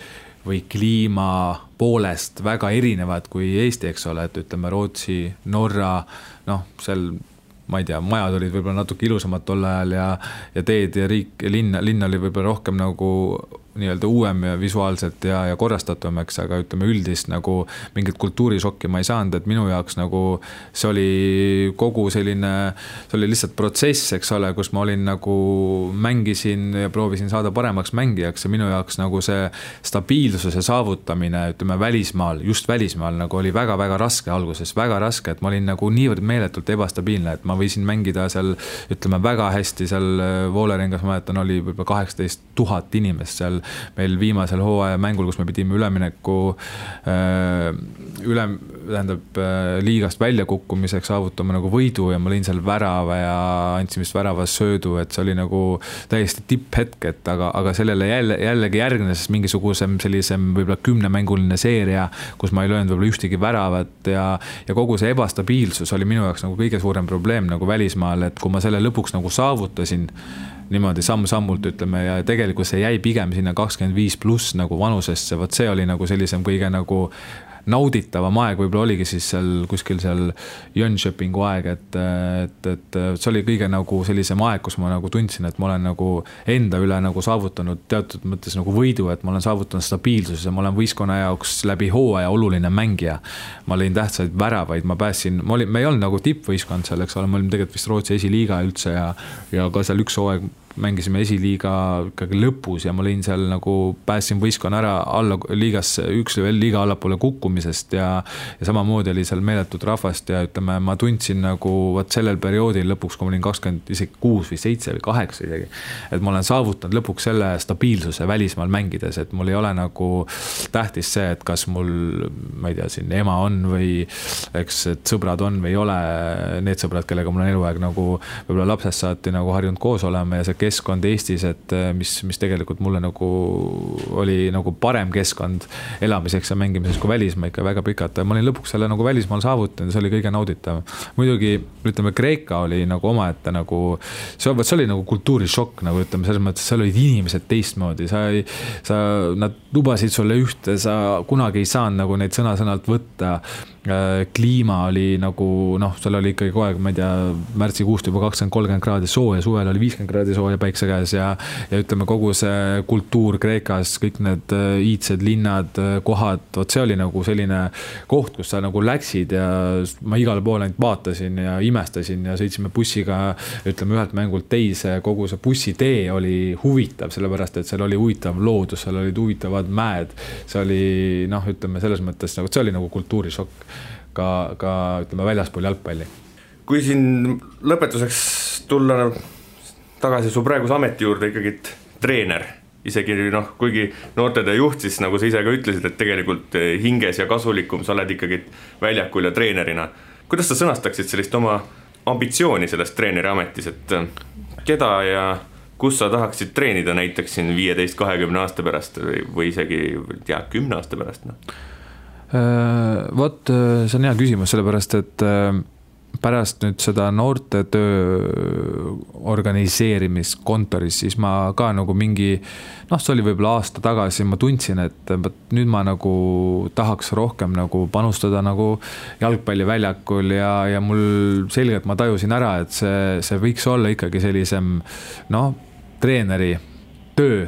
või kliima poolest väga erinevad kui Eesti, eks ole, et ütleme Rootsi, Norra, noh, seal ma ei tea, majad olid võib-olla natuke ilusamad tol ajal ja, ja teed ja riik linn, linn oli võib-olla rohkem nagu nii-öelda uuem ja visuaalselt ja, ja korrastatum, eks, aga ütleme üldist nagu mingit kultuurishokki ma ei saanud, et minu jaoks nagu see oli kogu selline, see oli lihtsalt protsess, eks ole, kus ma olin nagu, mängisin ja proovisin saada paremaks mängijaks ja minu jaoks nagu see stabiilsuse saavutamine, ütleme välismaal, just välismaal nagu oli väga-väga raske alguses, väga raske, et ma olin nagu niivõrd meeletult ebastabiilne, et ma võisin mängida seal ütleme väga hästi seal Voolerengas, ma mäletan, oli võib-olla kaheksateist tuhat inimest seal meil viimasel hooaja mängul, kus me pidime ülemineku äh, üle, tähendab äh, liigast väljakukkumiseks saavutama nagu võidu ja ma lõin seal värava ja andsin vist väravas söödu, et see oli nagu täiesti tipphetk, et aga, aga sellele jälle, jällegi järgnes mingisugusem sellisem võib-olla kümnemänguline seeria, kus ma ei löönud võib-olla ühtegi väravat ja, ja kogu see ebastabiilsus oli minu jaoks nagu kõige suurem probleem nagu välismaal, et kui ma selle lõpuks nagu saavutasin niimoodi samm-sammult ütleme ja tegelikult see jäi pigem sinna kakskümmend viis pluss nagu vanusesse, vot see oli nagu sellisem kõige nagu nauditavam aeg võib-olla oligi siis seal kuskil seal Jönköpingu aeg, et, et, et see oli kõige nagu sellisem aeg, kus ma nagu tundsin, et ma olen nagu enda üle nagu saavutanud teatud mõttes nagu võidu, et ma olen saavutanud stabiilsuse, ma olen võistkonna jaoks läbi hooaja oluline mängija. ma lõin tähtsaid väravaid, ma päästsin, ma olin, me ei olnud nagu tippvõistkond seal, eks ole, me olime tegelikult vist Rootsi esiliiga üldse ja, ja ka seal üks hooaeg mängisime esiliiga ikkagi lõpus ja ma lõin seal nagu, päästsin võistkonna ära alla liigasse, üks veel liiga allapoole kukkumisest ja ja samamoodi oli seal meeletut rahvast ja ütleme, ma tundsin nagu vot sellel perioodil lõpuks, kui ma olin kakskümmend isegi kuus või seitse või kaheksa isegi, et ma olen saavutanud lõpuks selle stabiilsuse välismaal mängides, et mul ei ole nagu tähtis see, et kas mul, ma ei tea, siin ema on või eks, et sõbrad on või ei ole, need sõbrad, kellega mul on eluaeg nagu võib-olla lapsest saati nagu harjunud koos olema ja see keskkond Eestis, et äh, mis, mis tegelikult mulle nagu oli nagu parem keskkond elamiseks ja mängimiseks kui välismaa ikka väga pikalt. ma olin lõpuks selle nagu välismaal saavutanud, see oli kõige nauditav. muidugi ütleme, Kreeka oli nagu omaette nagu, see, vot see oli nagu kultuurishokk nagu ütleme, selles mõttes, seal olid inimesed teistmoodi, sa ei, sa, nad lubasid sulle ühte, sa kunagi ei saanud nagu neid sõna-sõnalt võtta Äh, kliima oli nagu noh, seal oli ikkagi kogu aeg, ma ei tea, märtsikuust juba kakskümmend, kolmkümmend kraadi sooja, suvel oli viiskümmend kraadi sooja päikse käes ja ja ütleme, kogu see kultuur Kreekas, kõik need äh, iidsed linnad, äh, kohad, vot see oli nagu selline koht, kus sa nagu läksid ja ma igale poole ainult vaatasin ja imestasin ja sõitsime bussiga, ütleme, ühelt mängult teise, kogu see bussitee oli huvitav, sellepärast et seal oli huvitav loodus, seal olid huvitavad mäed, see oli noh, ütleme selles mõttes nagu, see oli nagu kultuurishokk ka, ka ütleme väljaspool jalgpalli. kui siin lõpetuseks tulla tagasi su praeguse ameti juurde ikkagi treener, isegi noh, kuigi noortetöö juht, siis nagu sa ise ka ütlesid, et tegelikult hinges ja kasulikum sa oled ikkagi väljakul ja treenerina. kuidas sa sõnastaksid sellist oma ambitsiooni selles treeneri ametis, et keda ja kus sa tahaksid treenida näiteks siin viieteist, kahekümne aasta pärast või, või isegi tea, kümne aasta pärast, noh Äh, vot see on hea küsimus, sellepärast et äh, pärast nüüd seda noortetöö organiseerimist kontoris, siis ma ka nagu mingi noh, see oli võib-olla aasta tagasi, ma tundsin, et vot nüüd ma nagu tahaks rohkem nagu panustada nagu jalgpalliväljakul ja, ja mul selgelt ma tajusin ära, et see, see võiks olla ikkagi sellisem noh, treeneri töö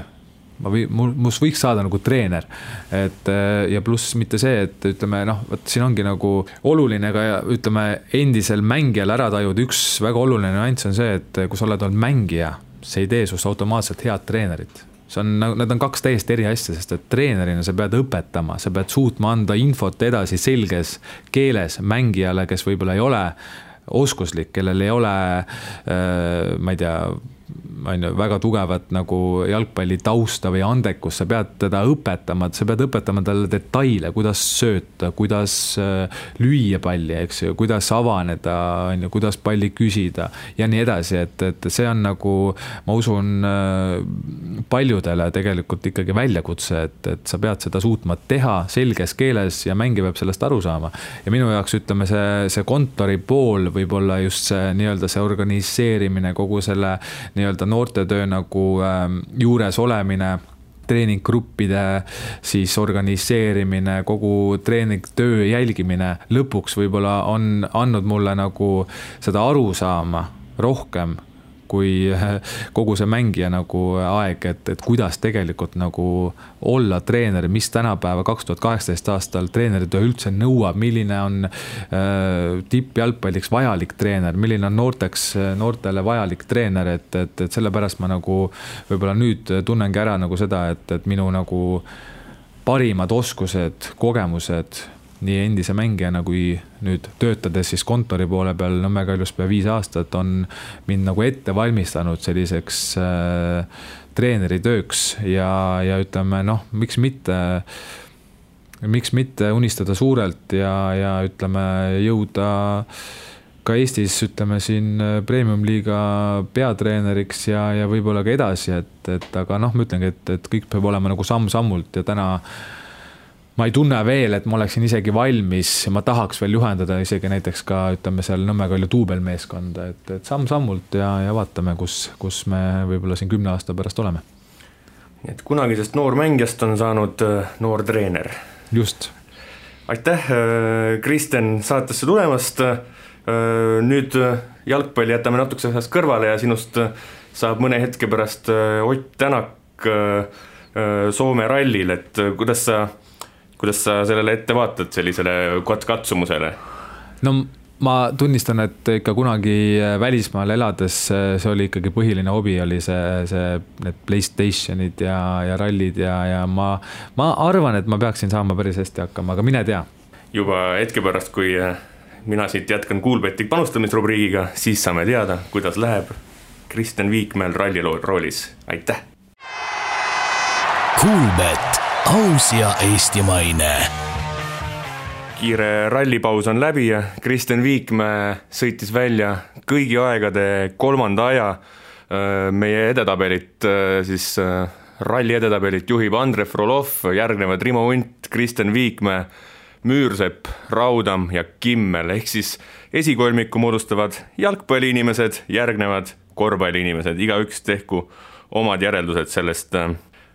ma või, mul, must võiks saada nagu treener. et äh, ja pluss mitte see, et ütleme noh, vot siin ongi nagu oluline ka ütleme endisel mängijal ära tajuda, üks väga oluline nüanss on see, et kui sa oled olnud mängija, see ei tee sinust automaatselt head treenerit see on, nagu, need on kaks täiesti eri asja, sest et treenerina sa pead õpetama, sa pead suutma anda infot edasi selges keeles mängijale, kes võib-olla ei ole oskuslik, kellel ei ole äh,, ma ei tea on ju, väga tugevat nagu jalgpallitausta või andekust, sa pead teda õpetama, sa pead õpetama talle detaile, kuidas sööta, kuidas äh, lüüa palli, eks ju, kuidas avaneda, on ju, kuidas palli küsida ja nii edasi, et, et see on nagu, ma usun, äh, paljudele tegelikult ikkagi väljakutse, et, et sa pead seda suutma teha selges keeles ja mängija peab sellest aru saama. ja minu jaoks ütleme, see, see kontori pool võib olla just see nii-öelda see organiseerimine, kogu selle nii-öelda noortetöö nagu ähm, juures olemine treeninggruppide siis organiseerimine, kogu treeningtöö jälgimine lõpuks võib-olla on andnud mulle nagu seda arusaama rohkem kui kogu see mängija nagu aeg, et, et kuidas tegelikult nagu olla treener, mis tänapäeva kaks tuhat kaheksateist aastal treeneritöö üldse nõuab, milline on äh, tippjalgpalliks vajalik treener, milline on noorteks, noortele vajalik treener, et, et, et sellepärast ma nagu võib-olla nüüd tunnengi ära nagu seda, et, et minu nagu parimad oskused, kogemused nii endise mängijana kui nüüd töötades siis kontori poole peal Nõmme Kaljus pea viis aastat, on mind nagu ette valmistanud selliseks äh, treeneritööks ja, ja ütleme noh, miks mitte miks mitte unistada suurelt ja, ja ütleme, jõuda ka Eestis ütleme siin premium-liiga peatreeneriks ja, ja võib-olla ka edasi, et, et aga noh, ma ütlengi, et, et kõik peab olema nagu samm-sammult ja täna äh, ma ei tunne veel, et ma oleksin isegi valmis, ma tahaks veel juhendada isegi näiteks ka ütleme seal Nõmme Kalju duubelmeeskonda, et, et samm-sammult ja, ja vaatame, kus, kus me võib-olla siin kümne aasta pärast oleme. nii et kunagisest noormängijast on saanud äh, noor treener. just. aitäh, äh, Kristjan, saatesse tulemast. Äh, nüüd jalgpalli jätame natukese ajast kõrvale ja sinust saab mõne hetke pärast Ott Tänak Soome rallil, et kuidas sa kuidas sa sellele ette vaatad, sellisele katsumusele? no ma tunnistan, et ikka kunagi välismaal elades see oli ikkagi põhiline hobi, oli see, see, need Playstationid ja, ja rallid ja, ja ma, ma arvan, et ma peaksin saama päris hästi hakkama, aga mine tea. juba hetke pärast, kui mina siit jätkan Kuulbeti panustamisrubriigiga, siis saame teada, kuidas läheb Kristjan Viikmäel ralli roolis, aitäh. Kuulbett aus ja eestimaine. kiire rallipaus on läbi ja Kristjan Viikmäe sõitis välja kõigi aegade kolmanda aja. meie edetabelit siis, ralli edetabelit juhib Andrei Frolov, järgnevad Rimo Unt, Kristjan Viikmäe, Müürsepp, Raudam ja Kimmel, ehk siis esikolmiku moodustavad jalgpalliinimesed, järgnevad korvpalliinimesed, igaüks tehku omad järeldused sellest,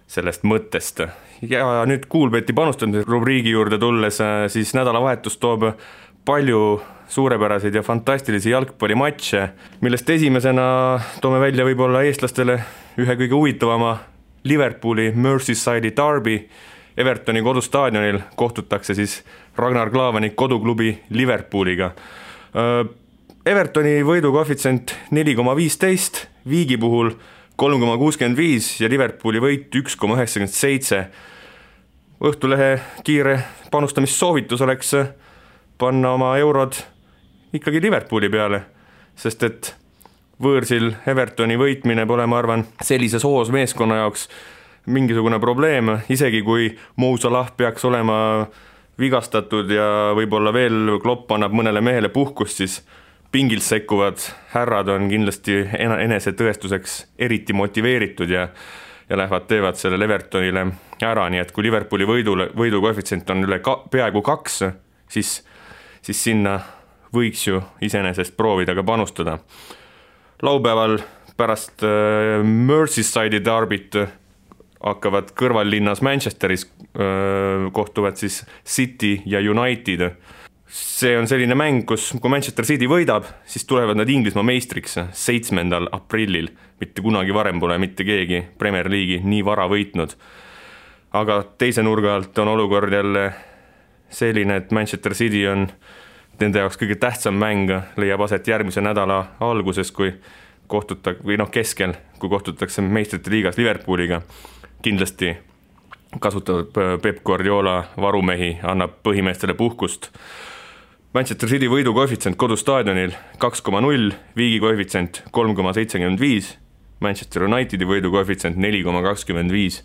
sellest mõttest ja nüüd Kuulbeti panustamise rubriigi juurde tulles, äh, siis nädalavahetus toob palju suurepäraseid ja fantastilisi jalgpallimatše, millest esimesena toome välja võib-olla eestlastele ühe kõige huvitavama Liverpooli Merseyside'i Derby. Evertoni kodustaadionil kohtutakse siis Ragnar Klavani koduklubi Liverpooliga. Äh, Evertoni võidukoefitsient neli koma viisteist, Viigi puhul kolm koma kuuskümmend viis ja Liverpooli võit üks koma üheksakümmend seitse Õhtulehe kiire panustamissoovitus oleks panna oma eurod ikkagi Liverpooli peale, sest et võõrsil Evertoni võitmine pole, ma arvan, sellises hoos meeskonna jaoks mingisugune probleem, isegi kui Mo Salah peaks olema vigastatud ja võib-olla veel Klopp annab mõnele mehele puhkust, siis pingilt sekkuvad härrad on kindlasti enesetõestuseks eriti motiveeritud ja ja lähevad, teevad sellele Evertonile ära, nii et kui Liverpooli võidule, võidukoefitsient on üle ka, peaaegu kaks, siis, siis sinna võiks ju iseenesest proovida ka panustada. laupäeval pärast äh, Merseyside'i darbit hakkavad kõrvallinnas Manchesteris öö, kohtuvad siis City ja United. see on selline mäng, kus, kui Manchester City võidab, siis tulevad nad Inglismaa meistriks seitsmendal aprillil. mitte kunagi varem pole mitte keegi Premier League'i nii vara võitnud. Aga teise nurga alt on olukord jälle selline, et Manchester City on nende jaoks kõige tähtsam mäng, leiab aset järgmise nädala alguses, kui kohtuta- või noh, keskel, kui kohtutakse meistrite liigas Liverpooliga kindlasti kasutab äh, Peep Guardiola varumehi, annab põhimeestele puhkust. Manchester City võidu koefitsient kodustaadionil kaks koma null, viigi koefitsient kolm koma seitsekümmend viis, Manchester Unitedi võidu koefitsient neli koma kakskümmend viis.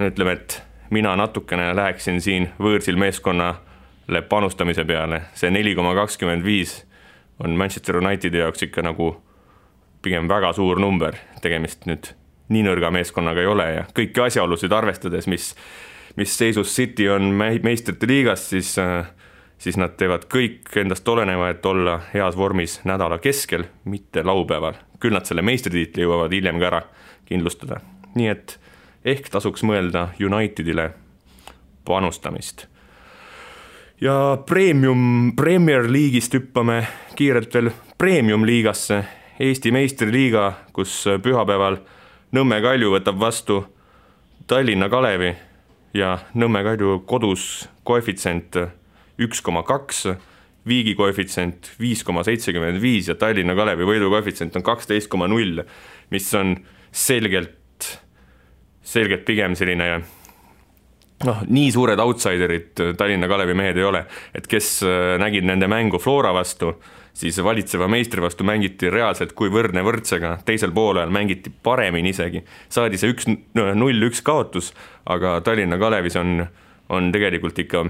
Ütleme, et mina natukene läheksin siin võõrsil meeskonnale panustamise peale, see neli koma kakskümmend viis on Manchester Unitedi jaoks ikka nagu pigem väga suur number, tegemist nüüd nii nõrga meeskonnaga ei ole ja kõiki asjaolusid arvestades, mis, mis seisus City on meistrite liigas, siis, siis nad teevad kõik endast oleneva, et olla heas vormis nädala keskel, mitte laupäeval. küll nad selle meistritiitli jõuavad hiljem ka ära kindlustada. nii et ehk tasuks mõelda Unitedile panustamist. ja premium, Premier League'ist hüppame kiirelt veel premium-liigasse, Eesti meistriliiga, kus pühapäeval Nõmme Kalju võtab vastu Tallinna Kalevi ja Nõmme Kalju kodus koefitsient üks koma kaks, Viigi koefitsient viis koma seitsekümmend viis ja Tallinna Kalevi võidu koefitsient on kaksteist koma null, mis on selgelt, selgelt pigem selline noh, nii suured outsiderid Tallinna Kalevi mehed ei ole, et kes nägid nende mängu Flora vastu siis valitseva meistri vastu mängiti reaalselt kui võrdne võrdsega, teisel poolel mängiti paremini isegi. saadi see üks, null-üks kaotus, aga Tallinna Kalevis on, on tegelikult ikka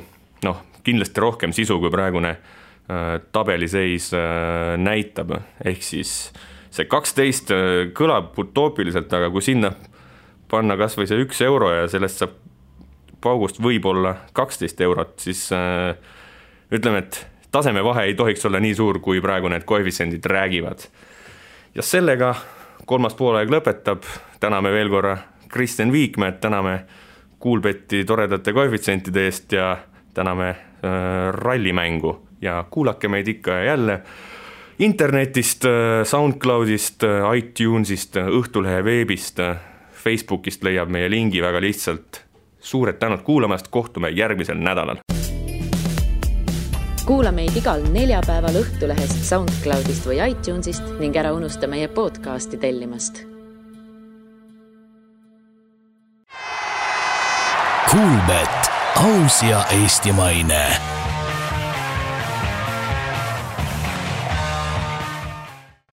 noh, kindlasti rohkem sisu, kui praegune äh, tabeliseis äh, näitab, ehk siis see kaksteist äh, kõlab utoopiliselt, aga kui sinna panna kas või see üks euro ja sellest saab paugust võib-olla kaksteist eurot, siis äh, ütleme, et tasemevahe ei tohiks olla nii suur, kui praegu need koefitsiendid räägivad. ja sellega kolmas poolaeg lõpetab, täname veel korra Kristjan Viikmäed, täname Kuulbeti toredate koefitsientide eest ja täname äh, rallimängu ja kuulake meid ikka ja jälle internetist, äh, SoundCloudist, äh, iTunesist, Õhtulehe veebist, äh, Facebookist leiab meie lingi väga lihtsalt. suured tänud kuulamast, kohtume järgmisel nädalal kuula meid igal neljapäeval Õhtulehest, SoundCloudist või iTunesist ning ära unusta meie podcasti tellimast. Kuulbett, aus ja eestimaine